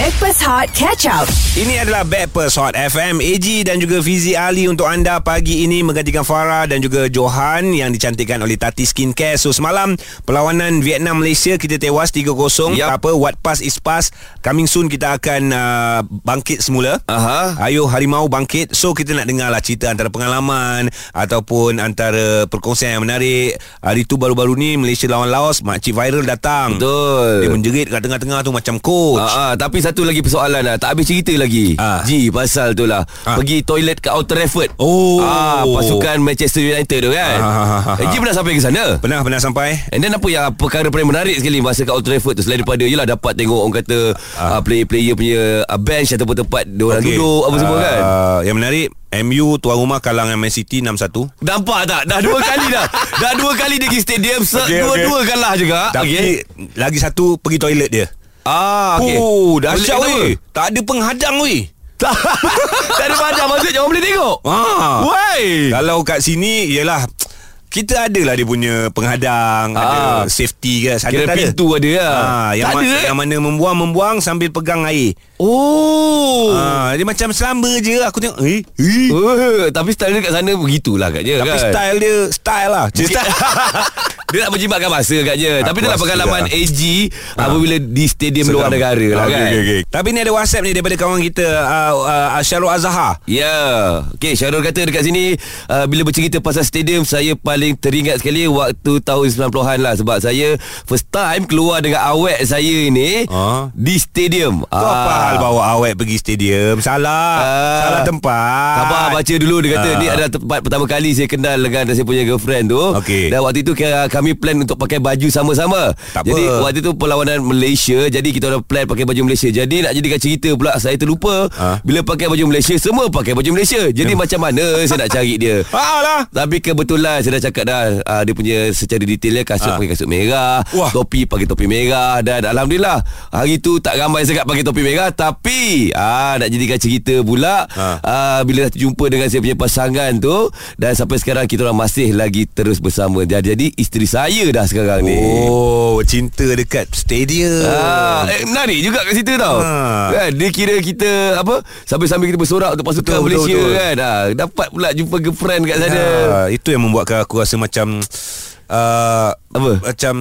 Backpass Hot Catch Up. Ini adalah Backpers Hot FM AG dan juga Fizi Ali untuk anda pagi ini menggantikan Farah dan juga Johan yang dicantikkan oleh Tati Skincare. So semalam perlawanan Vietnam Malaysia kita tewas 3-0. Yup. Tak apa what pass is pass. Coming soon kita akan uh, bangkit semula. Aha. Ayo harimau bangkit. So kita nak dengar lah cerita antara pengalaman ataupun antara perkongsian yang menarik. Hari tu baru-baru ni Malaysia lawan Laos, makcik viral datang. Betul. Dia menjerit kat tengah-tengah tu macam coach. Ah, ah, tapi satu lagi persoalan lah Tak habis cerita lagi Ah. Ji pasal tu lah Ah. Pergi toilet kat Old Trafford Oh. ah, Pasukan Manchester United tu kan Ah, ah, ah, ah. Eh, Ji pernah sampai ke sana Pernah pernah sampai? And then apa yang perkara paling menarik sekali masa kat Old Trafford tu selain daripada yelah dapat tengok orang kata uh, player-player punya uh, bench ataupun tempat dia orang okay. duduk apa semua kan. Ah, Yang menarik MU tuan rumah kalah dengan Man City 6-1 Nampak tak? Dah dua kali dah. Dah dua kali dia pergi stadium, Okey, dua-dua kalah juga. Tapi Okey. lagi satu pergi toilet dia Ah, okey. Oh dahsyat weh? Tak ada penghadang weh Tak, ada padam maksudnya orang boleh tengok. ah. Why? Kalau kat sini Ialah kita adalah dia punya penghadang Ah. Ada safety ke Kira tak ada pintu ada lah. ah, yang, Tak ma- ada, eh? yang mana membuang-membuang Sambil pegang air Oh. ah, Dia macam selamba je Aku tengok Eh, eh. Oh, tapi style dia kat sana begitulah katnya Tapi kan. style dia Style lah Cerita Dia nak menjimatkan masa katnya Aku Tapi itulah rasa pengalaman lah. AG Apabila di stadium luar negara lah Okey, kan okey, okey. Tapi ni ada WhatsApp ni Daripada kawan kita uh, uh, Syarul Azhar Ya Okay Syarul kata dekat sini uh, Bila bercerita pasal stadium Saya paling teringat sekali Waktu tahun 90-an lah Sebab saya First time keluar dengan awet saya ni Ah. Di stadium Kau apa hal bawa awet pergi stadium Salah Ah. Salah tempat Sabar baca dulu Dia kata Ah. ni adalah tempat pertama kali Saya kenal dengan saya punya girlfriend tu Okey. Dan waktu itu kami plan untuk pakai baju sama-sama Tak Jadi apa. waktu itu perlawanan Malaysia Jadi kita orang plan pakai baju Malaysia Jadi nak jadikan cerita pula Saya terlupa Ah. Bila pakai baju Malaysia Semua pakai baju Malaysia Jadi macam mana saya nak cari dia Ah lah tapi kebetulan saya dah cakap dah uh, dia punya secara detailnya kasut Ah. pakai kasut merah, Wah. topi pakai topi merah dan alhamdulillah hari tu tak ramai sangat pakai topi merah tapi ah nak jadikan cerita pula Ah. uh, bila dah terjumpa dengan saya punya pasangan tu dan sampai sekarang kita orang masih lagi terus bersama. Jadi, jadi isteri saya dah sekarang ni. Oh Cinta dekat stadium Ah, eh, menarik juga kat situ tau. Ah. Kan dia kira kita apa sambil-sambil kita bersorak untuk pasukan Betul, betul, Malaysia betul. kan. Ah, dapat pula jumpa girlfriend kat sana. Ah, Itu yang membuatkan aku rasa macam uh, Apa? Macam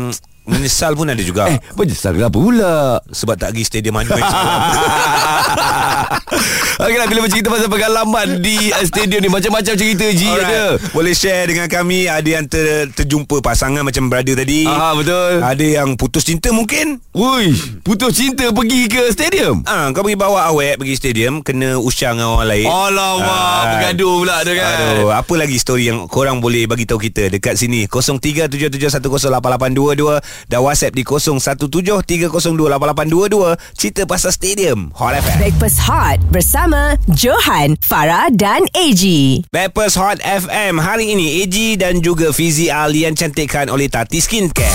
Menyesal pun ada juga Eh, menyesal kenapa pula? Sebab tak pergi stadium mana Okeylah bila bercerita pasal pengalaman di uh, stadium ni macam-macam cerita Ji ada. Boleh share dengan kami Ada yang ter, terjumpa pasangan Macam brother tadi Ah betul. Ada yang putus cinta mungkin Ui, putus cinta pergi ke stadium. Ah, kau pergi bawa awet pergi stadium kena usang dengan orang lain. Alamak, Ah. bergaduh pula tu kan. Aduh, apa lagi story yang korang boleh bagi tahu kita dekat sini 0377108822 dan WhatsApp di 0173028822 cerita pasal stadium Hot FM. Backpass Hot bersama Johan, Farah dan AG. Bappers Hot FM Hari ini AG dan juga Fizi Ali yang cantikkan oleh Tati Skincare,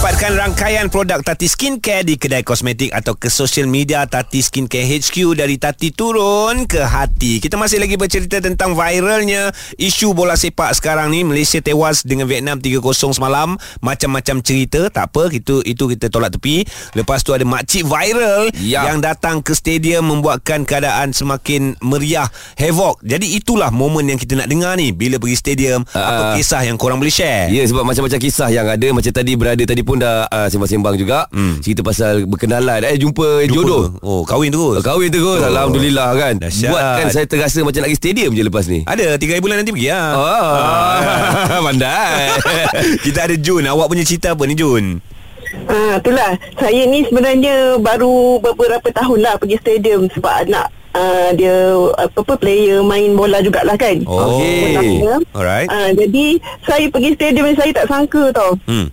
Dapatkan rangkaian produk Tati Skincare di kedai kosmetik atau ke social media Tati Skincare HQ dari Tati turun ke hati. Kita masih lagi bercerita tentang viralnya isu bola sepak sekarang ni. Malaysia tewas dengan Vietnam 3-0 semalam. Macam-macam cerita. Tak apa, itu itu kita tolak tepi. Lepas tu ada makcik viral Ya. yang datang ke stadium membuatkan keadaan semakin meriah, havoc. Jadi itulah momen yang kita nak dengar ni bila pergi stadium. apa Ah. kisah yang korang boleh share? Ya sebab macam-macam kisah yang ada Macam tadi berada tadi pun dah uh, Sembang-sembang juga hmm. Cerita pasal berkenalan Eh jumpa, Jumpa. jodoh Oh, kahwin terus. Kahwin terus Oh. Alhamdulillah kan Dahsyat. Buatkan saya terasa macam nak pergi stadium je lepas ni Ada 3 bulan nanti pergi lah. Oh, pandai. Kita ada Jun. Awak punya cerita apa ni Jun? Ah, itulah. Saya ni sebenarnya baru beberapa tahun lah pergi stadium sebab anak uh, dia apa apa player main bola jugalah kan. Oh. Okey. Bola. Alright. Ah, jadi saya pergi stadium ni saya tak sangka tau. Hmm.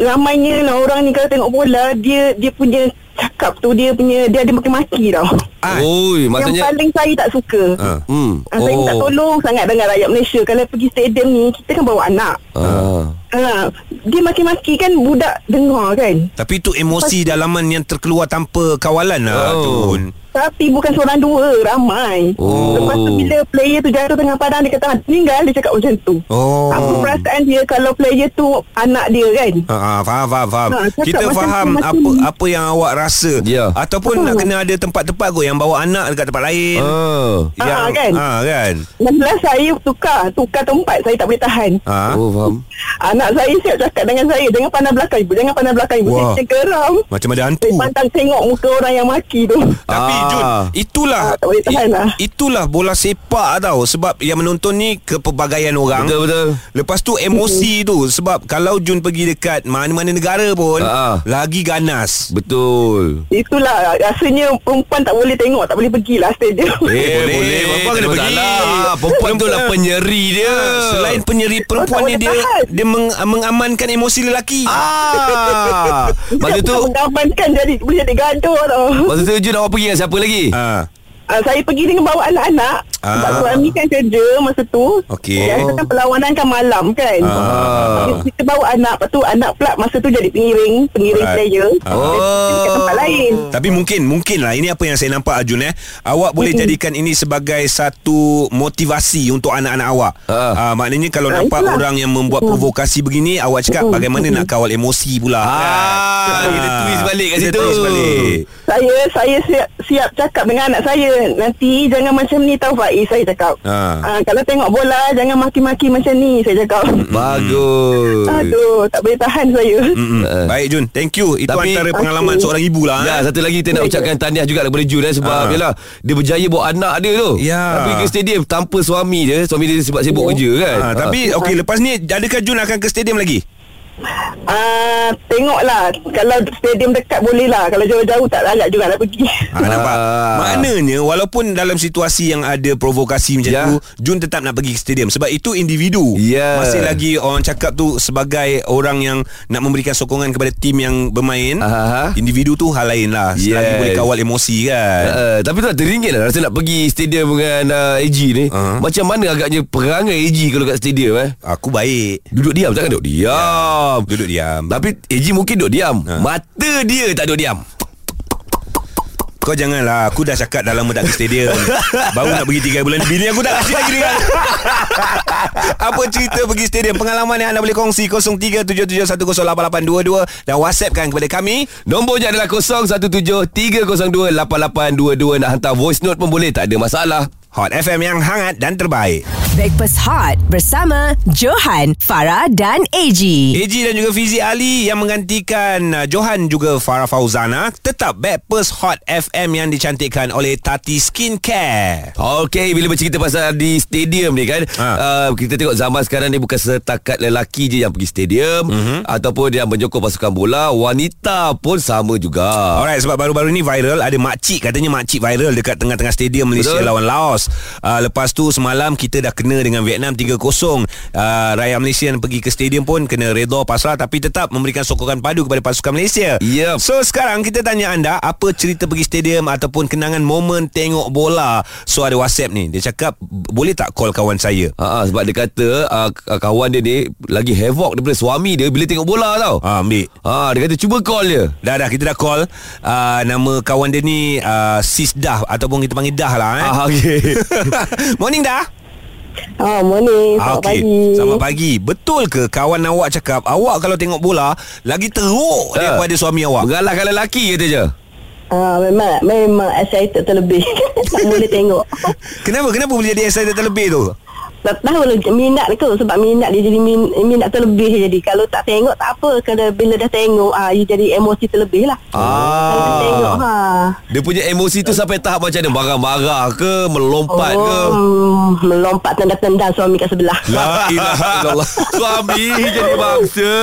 Ramainya lah orang ni kalau tengok bola dia dia punya cakap tu dia punya dia ada maki-maki tau. Ah. Oi, Yang maksudnya paling saya tak suka. Ah. Hmm. Ah, Saya minta tolong sangat dengan rakyat Malaysia Kalau pergi stadium ni Kita kan bawa anak Ah. ah, Dia maki-maki kan Budak dengar kan Tapi itu emosi dalaman yang terkeluar tanpa kawalan lah Oh. Jun. Tapi bukan seorang dua Ramai Oh. Lepas tu bila player tu jatuh tengah padang Dia kata "Ah, Tinggal dia cakap macam tu Oh. Apa perasaan dia Kalau player tu Anak dia kan Ha, ha, faham, faham, faham. Ha, Kita faham apa ni. apa yang awak rasa. Ya. Ataupun nak kena ada tempat-tempat kot yang bawa anak dekat tempat lain. Ah. Yang, Ah, kan? Ha, kan? Lepas saya tukar Tukar tempat Saya tak boleh tahan Ha. Oh faham Anak saya siap cakap dengan saya Jangan pandang belakang ibu Jangan pandang belakang ibu Wah. Saya geram Macam ada hantu. Saya pandang tengok muka orang yang maki tu Tapi Ah. Jun Itulah Ah, boleh tahan lah. Itulah bola sepak tau Sebab yang menonton ni Kepelbagaian orang Betul betul Lepas tu emosi tu Sebab kalau Jun pergi dekat Mana-mana negara pun Ah. Lagi ganas Betul Itulah Rasanya perempuan tak boleh tengok Tak boleh pergilah stadium Eh, boleh. Perempuan kena pergi. masalah. Perempuan tu lah penyeri dia Ah, Selain penyeri perempuan Oh, ni tak dia boleh tahan. dia meng, mengamankan emosi lelaki. Ah, Masa tu Mengamankan jadi Boleh jadi gaduh tau Masa tu Jun awak pergi dengan siapa lagi? Ah. Uh, saya pergi dengan bawa anak-anak Ah. Sebab suami kan kerja masa tu Okey. Biasa kan perlawanan kan malam kan Ah. Kita- bawa anak Lepas tu anak pula masa tu jadi pengiring Pengiring Right. player Ah. Dia Dekat tempat lain Tapi mungkin mungkin lah ini apa yang saya nampak Arjun eh. Awak boleh Mm-mm. jadikan ini sebagai satu motivasi untuk anak-anak awak. Ah. Ah, maknanya kalau Ah, nampak itulah. orang yang membuat provokasi begini awak cakap Mm-mm. bagaimana nak kawal emosi pula. Ah, kita twist balik kat Kita situ. twist balik. Saya saya siap, siap cakap dengan anak saya Nanti jangan macam ni tau Faiz Saya cakap Ah. Ah, Kalau tengok bola Jangan maki-maki macam ni Saya cakap Bagus Aduh Tak boleh tahan saya Mm-mm. Ah. Baik Jun, thank you. Itu Tapi- antara pengalaman Okey. seorang ibu lah. Ya, eh. satu lagi kita nak ucapkan tahniah juga kepada Jun eh, sebab Ah. yalah dia berjaya bawa anak dia tu. Ya. Pergi ke stadium tanpa suami dia. Suami dia sebab sibuk kerja kan. Ah, tapi okey lepas ni adakah Jun akan ke stadium lagi? Ah, Tengoklah Kalau stadium dekat boleh lah Kalau jauh-jauh tak larat juga nak pergi Ha, nampak? Ah. Maknanya walaupun dalam situasi yang ada provokasi macam Ya. tu, Jun tetap nak pergi ke stadium sebab itu individu. Ya. Masih lagi orang cakap tu sebagai orang yang nak memberikan sokongan kepada tim yang bermain. Aha. Individu tu hal lain lah. Selagi Yes. boleh kawal emosi kan. Uh, tapi tu lah teringin lah Rasa nak pergi stadium dengan uh, AG ni Ah. Macam mana agaknya perangai AG kalau kat stadium eh Aku baik. Duduk diam takkan duduk diam Duduk diam. Tapi AG mungkin duduk diam. Ha. Mata dia tak duduk diam. Kau janganlah. Aku dah cakap dah lama tak ke stadium. Baru nak pergi 3 bulan. Bini aku tak kasih lagi dia. Apa cerita pergi stadium? Pengalaman yang anda boleh kongsi 0377108822 Dan whatsappkan kepada kami. Nombornya adalah 0173028822 Nak hantar voice note pun boleh. Tak ada masalah. Hot FM yang hangat dan terbaik Breakfast Hot bersama Johan, Farah dan AG. AG dan juga Fizi Ali Yang menggantikan uh, Johan juga Farah Fauzana Tetap Backpast Hot FM Yang dicantikkan oleh Tati Skincare Okey, bila bercerita pasal di stadium ni kan Ha. uh, Kita tengok zaman sekarang ni bukan setakat lelaki je yang pergi stadium Mhm. Ataupun yang menyokong pasukan bola Wanita pun sama juga Alright sebab baru-baru ni viral Ada makcik katanya makcik viral Dekat tengah-tengah stadium Malaysia Betul. lawan Laos uh, Lepas tu semalam kita dah kena dengan Vietnam 3-0 uh, Rakyat Malaysia yang pergi ke stadium pun Kena redha pasrah Tapi tetap memberikan sokongan padu kepada pasukan Malaysia Yep. So sekarang kita tanya anda Apa cerita pergi stadium Ataupun kenangan momen tengok bola So ada whatsapp ni Dia cakap "B- Boleh tak call kawan saya Ha, sebab dia kata uh, kawan dia ni lagi havoc daripada suami dia bila tengok bola tau. Ah, ambil Ha, dia kata cuba call dia. Dah dah kita dah call uh, Nama kawan dia ni uh, Sis Dah Ataupun kita panggil Dah lah eh. Ah, okey. Morning Dah Ah, morning Ah, Selamat okey. pagi Selamat pagi. Betul ke kawan awak cakap awak kalau tengok bola lagi teruk Ha. daripada suami awak? Mengalahkan lelaki kata je. ah, Memang Memang excited terlebih Tak boleh tengok Kenapa? Kenapa boleh jadi excited terlebih tu? Tak tahu lah minat tu sebab minat dia jadi min, minat terlebih jadi kalau tak tengok tak apa kalau bila dah tengok ah you jadi emosi terlebih lah Ah. kalau dah tengok ha Dia punya emosi tu sampai tahap macam mana? Marah-marah ke? Melompat ke? oh, hmm, melompat tendang-tendang suami kat sebelah La ilaha illallah. Suami jadi bangsa.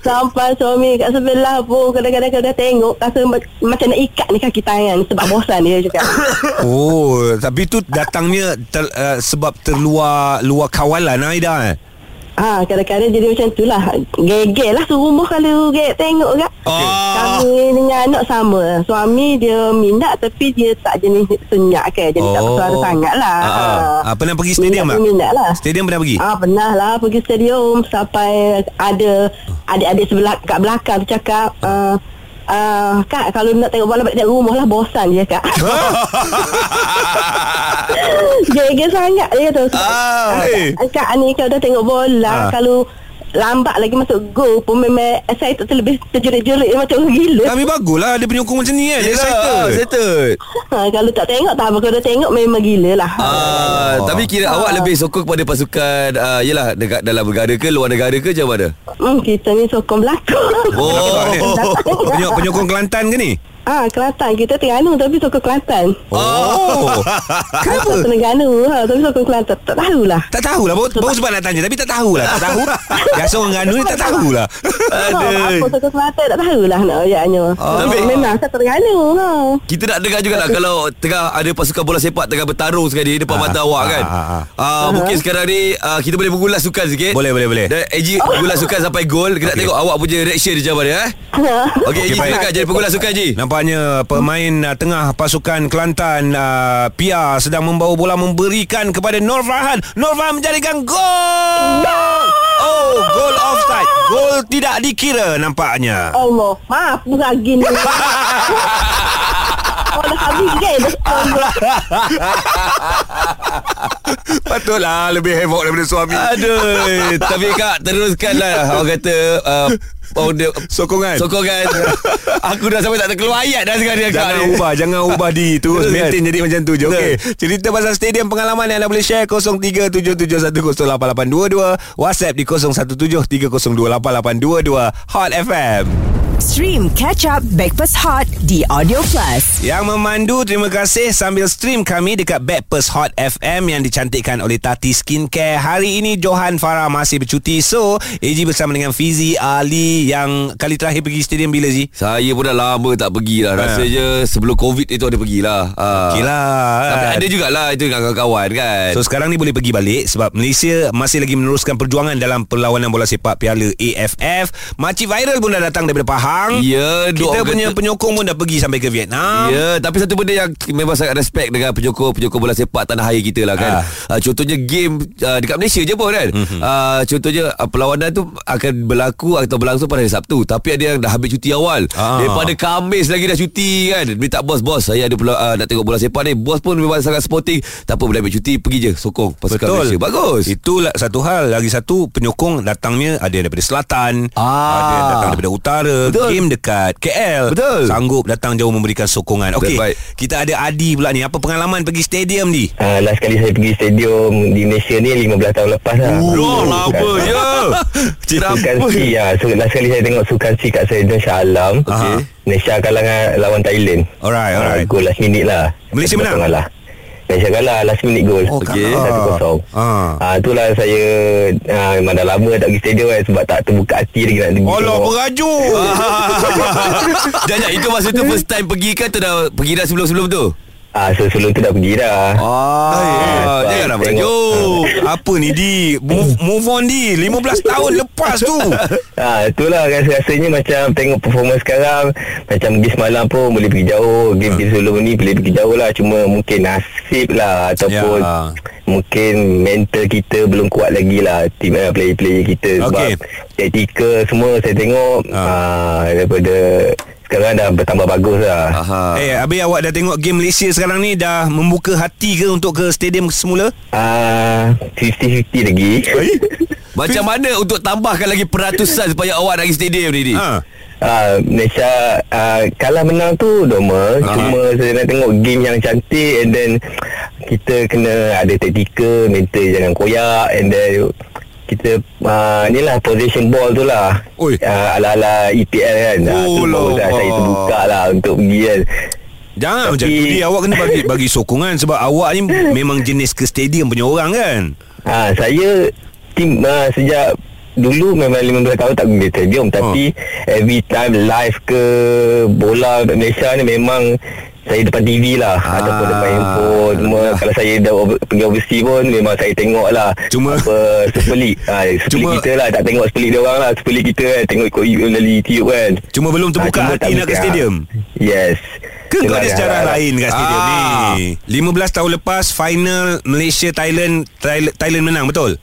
sampai suami kat sebelah pun kadang-kadang kalau dah tengok rasa ma- macam nak ikat ni kaki tangan sebab bosan dia cakap Oh, tapi tu datangnya ter, uh, sebab terluar luar kawalan Aida eh. Ah, kadang-kadang jadi macam tu lah Gegel lah serumah kalau gegel tengok kan Ah. Kami dengan anak sama Suami dia minat Tapi dia tak jenis senyak kan Jadi tak Oh. bersuara sangat lah Ah, ah. Ah, pernah pergi stadium minat tak? Minat lah Stadium pernah pergi? Ah pernah lah pergi stadium sampai ada adik-adik sebelah kat belakang cakap uh, Uh, kak kalau nak tengok bola balik rumah lah bosan je kak. Gege sangat dia tu. Ah, eh. Ah, Kak ni kalau dah tengok bola Ah. kalau lambat lagi masuk gol pun memang saya tu lebih terjerit-jerit macam orang gila. Tapi baguslah ada penyokong macam ni kan. Dia Yelah, excited. settled. Ha, kalau tak tengok tak apa kalau dah tengok memang gila lah. Ah, tapi kira awak lebih sokong kepada pasukan uh, yalah dekat dalam negara ke luar negara ke macam mana? Hmm, kita ni sokong belakang. Oh. Penyok, penyokong Kelantan ke ni? Ah, Kelantan. Kita Terengganu tapi sokong Kelantan. Oh. Kenapa? Terengganu ha, tapi sokong Kelantan. Tak tahulah. Tak tahulah baru, baru sebab nak tanya Tapi tak tahulah Tak tahu Biasa orang Ganu ni tak tahulah Ha, apa sokong Kelantan tak tahulah nak ayatnya. Ah. Tapi memang saya Terengganu. Ha. Kita nak dengar jugalah kalau tengah ada pasukan bola sepak tengah bertarung sekali depan Ah, mata awak kan. ah, ah, Ah, mungkin sekarang ni ah, kita boleh mengulas sukan sikit. Boleh, boleh, boleh. Dan AG mengulas sukan sampai gol. Kita nak tengok awak punya reaction dia macam mana eh. Okey, AG silakan jadi pengulas sukan Ji. Nampaknya pemain uh, tengah pasukan Kelantan uh, Pia sedang membawa bola memberikan kepada Nur Farhan. Nur Farhan menjadikan gol. Oh, gol offside. Gol tidak dikira nampaknya. Allah. Maaf beragin. Oh, dah habis kan? Patutlah lebih heboh daripada suami. Aduh, tapi kak teruskanlah orang kata uh, oh, dia, Sokongan. sokongan. Aku dah sampai tak terkeluar ayat dah sekarang Jangan ni. ubah Jangan ubah di Terus maintain jadi macam tu je. Okey Cerita pasal stadium pengalaman Yang anda boleh share 0377108822 WhatsApp di 0173028822 Hot FM Stream Catch Up Backpass Hot di Audio Plus. Yang memandu terima kasih sambil stream kami dekat Backpast Hot FM yang dicantikkan oleh Tati Skincare. Hari ini Johan Farah masih bercuti. So, AG bersama dengan Fizi Ali yang kali terakhir pergi stadium bila Ji? Saya pun dah lama tak pergi lah Rasanya sebelum Covid itu ada pergilah ha. Okey lah. Tapi ada jugalah itu dengan kawan-kawan kan So sekarang ni boleh pergi balik sebab Malaysia masih lagi meneruskan perjuangan dalam perlawanan bola sepak Piala AFF. Makcik viral pun dah datang daripada Pahang. Ya, duk Kita punya penyokong pun dah pergi sampai ke Vietnam. Ya, tapi satu benda yang memang sangat respect dengan penyokong-penyokong bola sepak tanah air kita lah kan. Ah. Uh, contohnya game uh, dekat Malaysia je pun kan. Mm-hmm. Uh, contohnya uh, perlawanan tu akan berlaku atau berlangsung pada hari Sabtu. Tapi ada yang dah habis cuti awal. Ah. Daripada Khamis lagi dah cuti kan. Minta bos, bos saya ada pula, uh, nak tengok bola sepak ni. Bos pun memang sangat sporting. Tak apa boleh ambil cuti, pergi je sokong pasukan Betul Malaysia. Bagus. Itulah satu hal Lagi satu Penyokong datangnya Ada yang daripada selatan Ah. Ada yang datang daripada utara Betul. Game dekat KL Betul. Sanggup datang jauh memberikan sokongan Okey. Kita ada Adi pula ni Apa pengalaman pergi stadium ni? Uh, last kali saya pergi stadium di Malaysia ni 15 tahun lepas lah. Oh, lama ya. Sukan si ya. So, last kali saya tengok sukan si kat Stadium Shah Alam. Okey. Malaysia kalah dengan lawan Thailand. Alright, Ah, alright. Gol last minute lah. Malaysia menang? Kalah. Malaysia kalah last minute. Oh, Okey. Satu kosong. Ah. Ah, itulah saya ah, memang dah lama tak pergi stadium kan sebab tak terbuka hati lagi nak pergi. Allah tengok. perajuk Jangan itu masa tu first time pergi kan tu dah pergi dah sebelum-sebelum tu. Ah, so sebelum tu dah pergi dah. Ah, Eh, jangan nak merajuk. Apa ni Di Move, move on Di 15 tahun lepas tu Ah, itulah rasa-rasanya macam tengok performance sekarang Macam pergi semalam pun boleh pergi jauh Game Ha. sebelum ni boleh pergi jauh lah Cuma mungkin nasib lah Ataupun Ya. Mungkin mental kita belum kuat lagi lah Tim uh, player-player kita Sebab Okey. taktikal semua saya tengok Ha. ah, Daripada sekarang dah bertambah bagus lah Aha. Eh Habis awak dah tengok game Malaysia sekarang ni Dah membuka hati ke Untuk ke stadium semula Ah, 50-50 lagi Macam mana untuk tambahkan lagi peratusan supaya awak nak pergi stadium ni? Ha. Ah, Malaysia ah, kalah menang tu normal Ah. cuma saya nak tengok game yang cantik and then kita kena ada taktikal mental jangan koyak and then kita uh, ni lah possession ball tu lah. Oi. uh, ala-ala EPL kan. Ah, Oh, baru lah. saya terbuka lah untuk pergi kan. Jangan Tapi- macam tu Di awak kena bagi bagi sokongan Sebab awak ni Memang jenis ke stadium punya orang kan? Ha, saya tim uh, sejak dulu memang 15 tahun tak pergi stadium. Tapi every time live ke bola Malaysia ni memang saya depan TV lah. Ah, ataupun depan handphone. Semua kalau saya dah over, pergi overseas pun memang saya tengok lah. Cuma- apa League ha, Super Cuma- kita lah. Tak tengok League dia orang lah. League kita kan. Tengok ikut YouTube kan. Cuma belum terbuka Ah, cuma hati nak ke stadium? Yes. Ke kau ada sejarah harap- lain kat stadium Ah. ni 15 tahun lepas Final Malaysia Thailand, Thailand menang betul?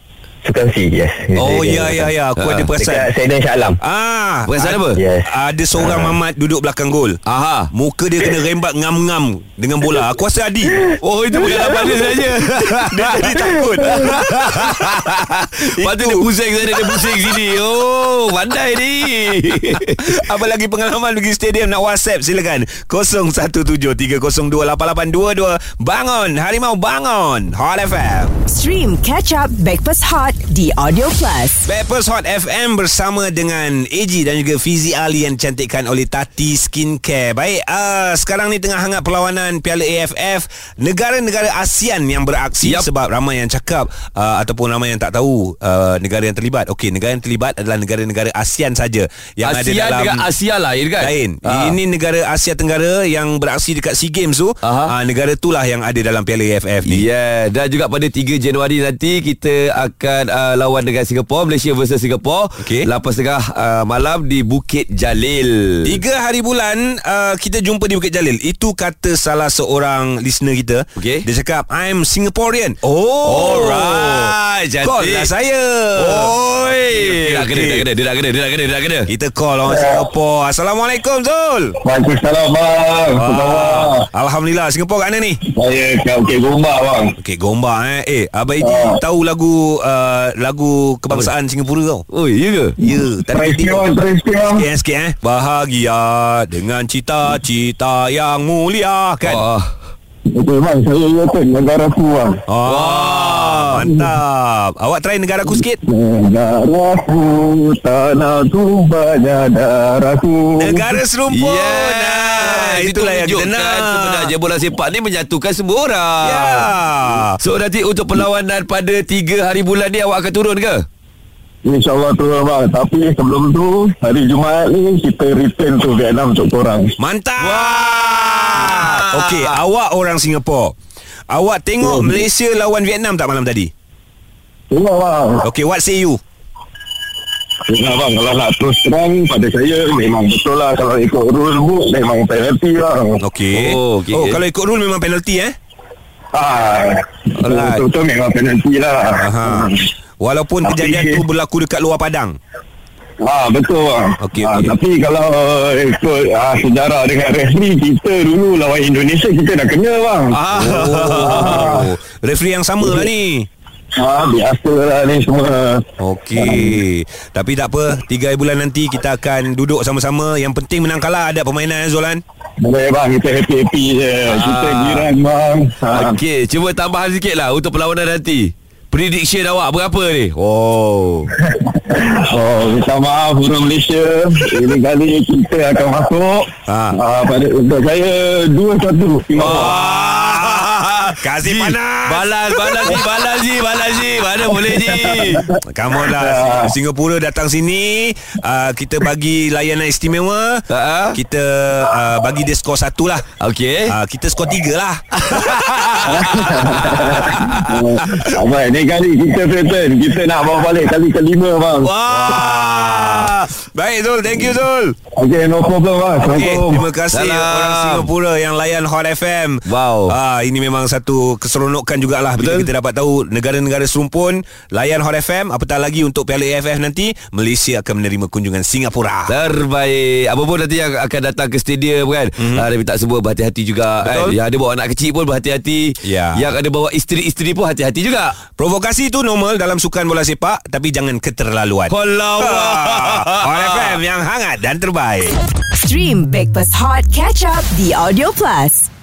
Sukan C yes Oh ya ya ya. Aku Ah. ada perasan. Dekat Shah Alam. Ah, Perasan apa? Yes. Ada seorang mamat duduk belakang gol. Aha. Muka dia kena rembat ngam-ngam dengan bola. Aku rasa Adi. Oh itu pengalaman dia saja. Dia jadi takut. Lepas tu dia pusing sana Dia pusing sini. Oh Pandai ni. Apa lagi pengalaman pergi stadium? Nak WhatsApp silakan. 0173028822 bangun. Harimau bangun. Hot FM Stream Catch Up Backpass Hot di Audio Plus. Backpast Hot FM bersama dengan AG dan juga Fizi Ali yang dicantikkan oleh Tati Skincare. Baik, uh, sekarang ni tengah hangat perlawanan Piala AFF negara-negara ASEAN yang beraksi Yup. sebab ramai yang cakap uh, ataupun ramai yang tak tahu uh, negara yang terlibat. Okey, negara yang terlibat adalah negara-negara ASEAN saja yang ada Asia dalam dengan Asia lain kan lain. Ah. Ini negara Asia Tenggara yang beraksi dekat SEA Games tu. Aha. Uh, negara itulah yang ada dalam Piala AFF ni. Yeah, dan juga pada 3 Januari nanti kita akan uh, lawan dengan Singapura, Malaysia versus Singapura. Okey. 8.30 uh, malam di Bukit Jalil. Tiga hari bulan uh, kita jumpa di Bukit Jalil. Itu kata salah seorang listener kita. Okey. Dia cakap, I'm Singaporean. Oh. Alright, cantik. Call lah saya. Oi. Dia nak kena, okey. dia nak kena, dia nak kena, dia nak kena, dia nak kena. Kita call orang Singapura. Assalamualaikum Zul. Waalaikumsalam bang khabar? Alhamdulillah. Singapura kat mana ni? Saya kat Bukit Gombak bang Okey, Gombak eh. Eh, Abang Eji Ah. tahu lagu uh, lagu kebangsaan Singapura kau? Oh, iya ke? Ya, tadi Try tengok. bang Try bang Sikit eh, sikit eh. Bahagia dengan cita-cita yang mulia kan? Oh. Betul bang Saya Yoten Negara ku bang Oh, mantap. Awak try negara aku sikit. Negara ku Tanahku banyak darahku Negara serumpun. Nah, Yes. itulah yang kita nak. Sebenarnya bola sepak ni menyatukan semua orang. Ya. So nanti untuk perlawanan pada 3 hari bulan ni awak akan turun ke? InsyaAllah turun bang Tapi sebelum tu Hari Jumaat ni Kita return to Vietnam untuk korang Mantap. Wah. Okey, awak orang Singapura. Awak tengok Oh. Malaysia lawan Vietnam tak malam tadi? Tengok bang Okey, what say you? Tengok bang Kalau nak terus terang Pada saya Memang betul lah Kalau ikut rule book Memang penalty bang Okey. Oh, okey. oh, kalau ikut rule memang penalty eh? Ah, Alright. Betul-betul memang penalty lah Aha. Walaupun Tapi- kejadian tu berlaku dekat luar padang. Ah betul bang. Okey, Ah, okey. Tapi kalau ikut ah, sejarah dengan referee kita dulu lawan Indonesia kita dah kena bang. Ah, Oh. Referee yang sama lah ni. ah biasa lah ni semua. Okey. Tapi tak apa, tiga bulan nanti kita akan duduk sama-sama. Yang penting menang kalah ada permainan eh, Zolan. Boleh bang kita happy-happy je. Kita Ah. jiran bang. Ah, Okey, cuba tambahan sikit lah untuk perlawanan nanti. Prediction awak berapa ni? Oh. Oh, minta maaf orang Malaysia. Ini kali kita akan masuk. Ah. Ah, pada untuk saya 2-1 Singapura. Kasih panas. Balas, balas Ji, balas Ji, balas Ji. Mana boleh Ji? Come on lah Singapura datang sini uh, Kita bagi layanan istimewa Ha? Kita uh, bagi dia skor satu lah Okey. uh, Kita skor tiga lah Abang, ni kali kita threaten. Kita nak bawa balik kali kelima bang. Wah Baik Zul Thank you Zul Okay, no problem bang. Okey, Assalamualaikum. terima kasih Salam. orang Singapura yang layan Hot FM. Wow. Ah, ini memang satu keseronokan jugalah bila Betul. kita dapat tahu negara-negara serumpun layan Hot FM apatah lagi untuk Piala AFF nanti Malaysia akan menerima kunjungan Singapura. Terbaik Apa pun nanti yang akan datang ke stadium kan mm-hmm. uh, Dia minta semua berhati-hati juga Mhm. Betul. kan? Yang ada bawa anak kecil pun berhati-hati Ya. Yang ada bawa isteri-isteri pun hati-hati juga Provokasi itu normal dalam sukan bola sepak tapi jangan keterlaluan. Kalau Ah, Hot FM yang hangat dan terbaik. Stream Backpass Hot Catch Up di Audio Plus.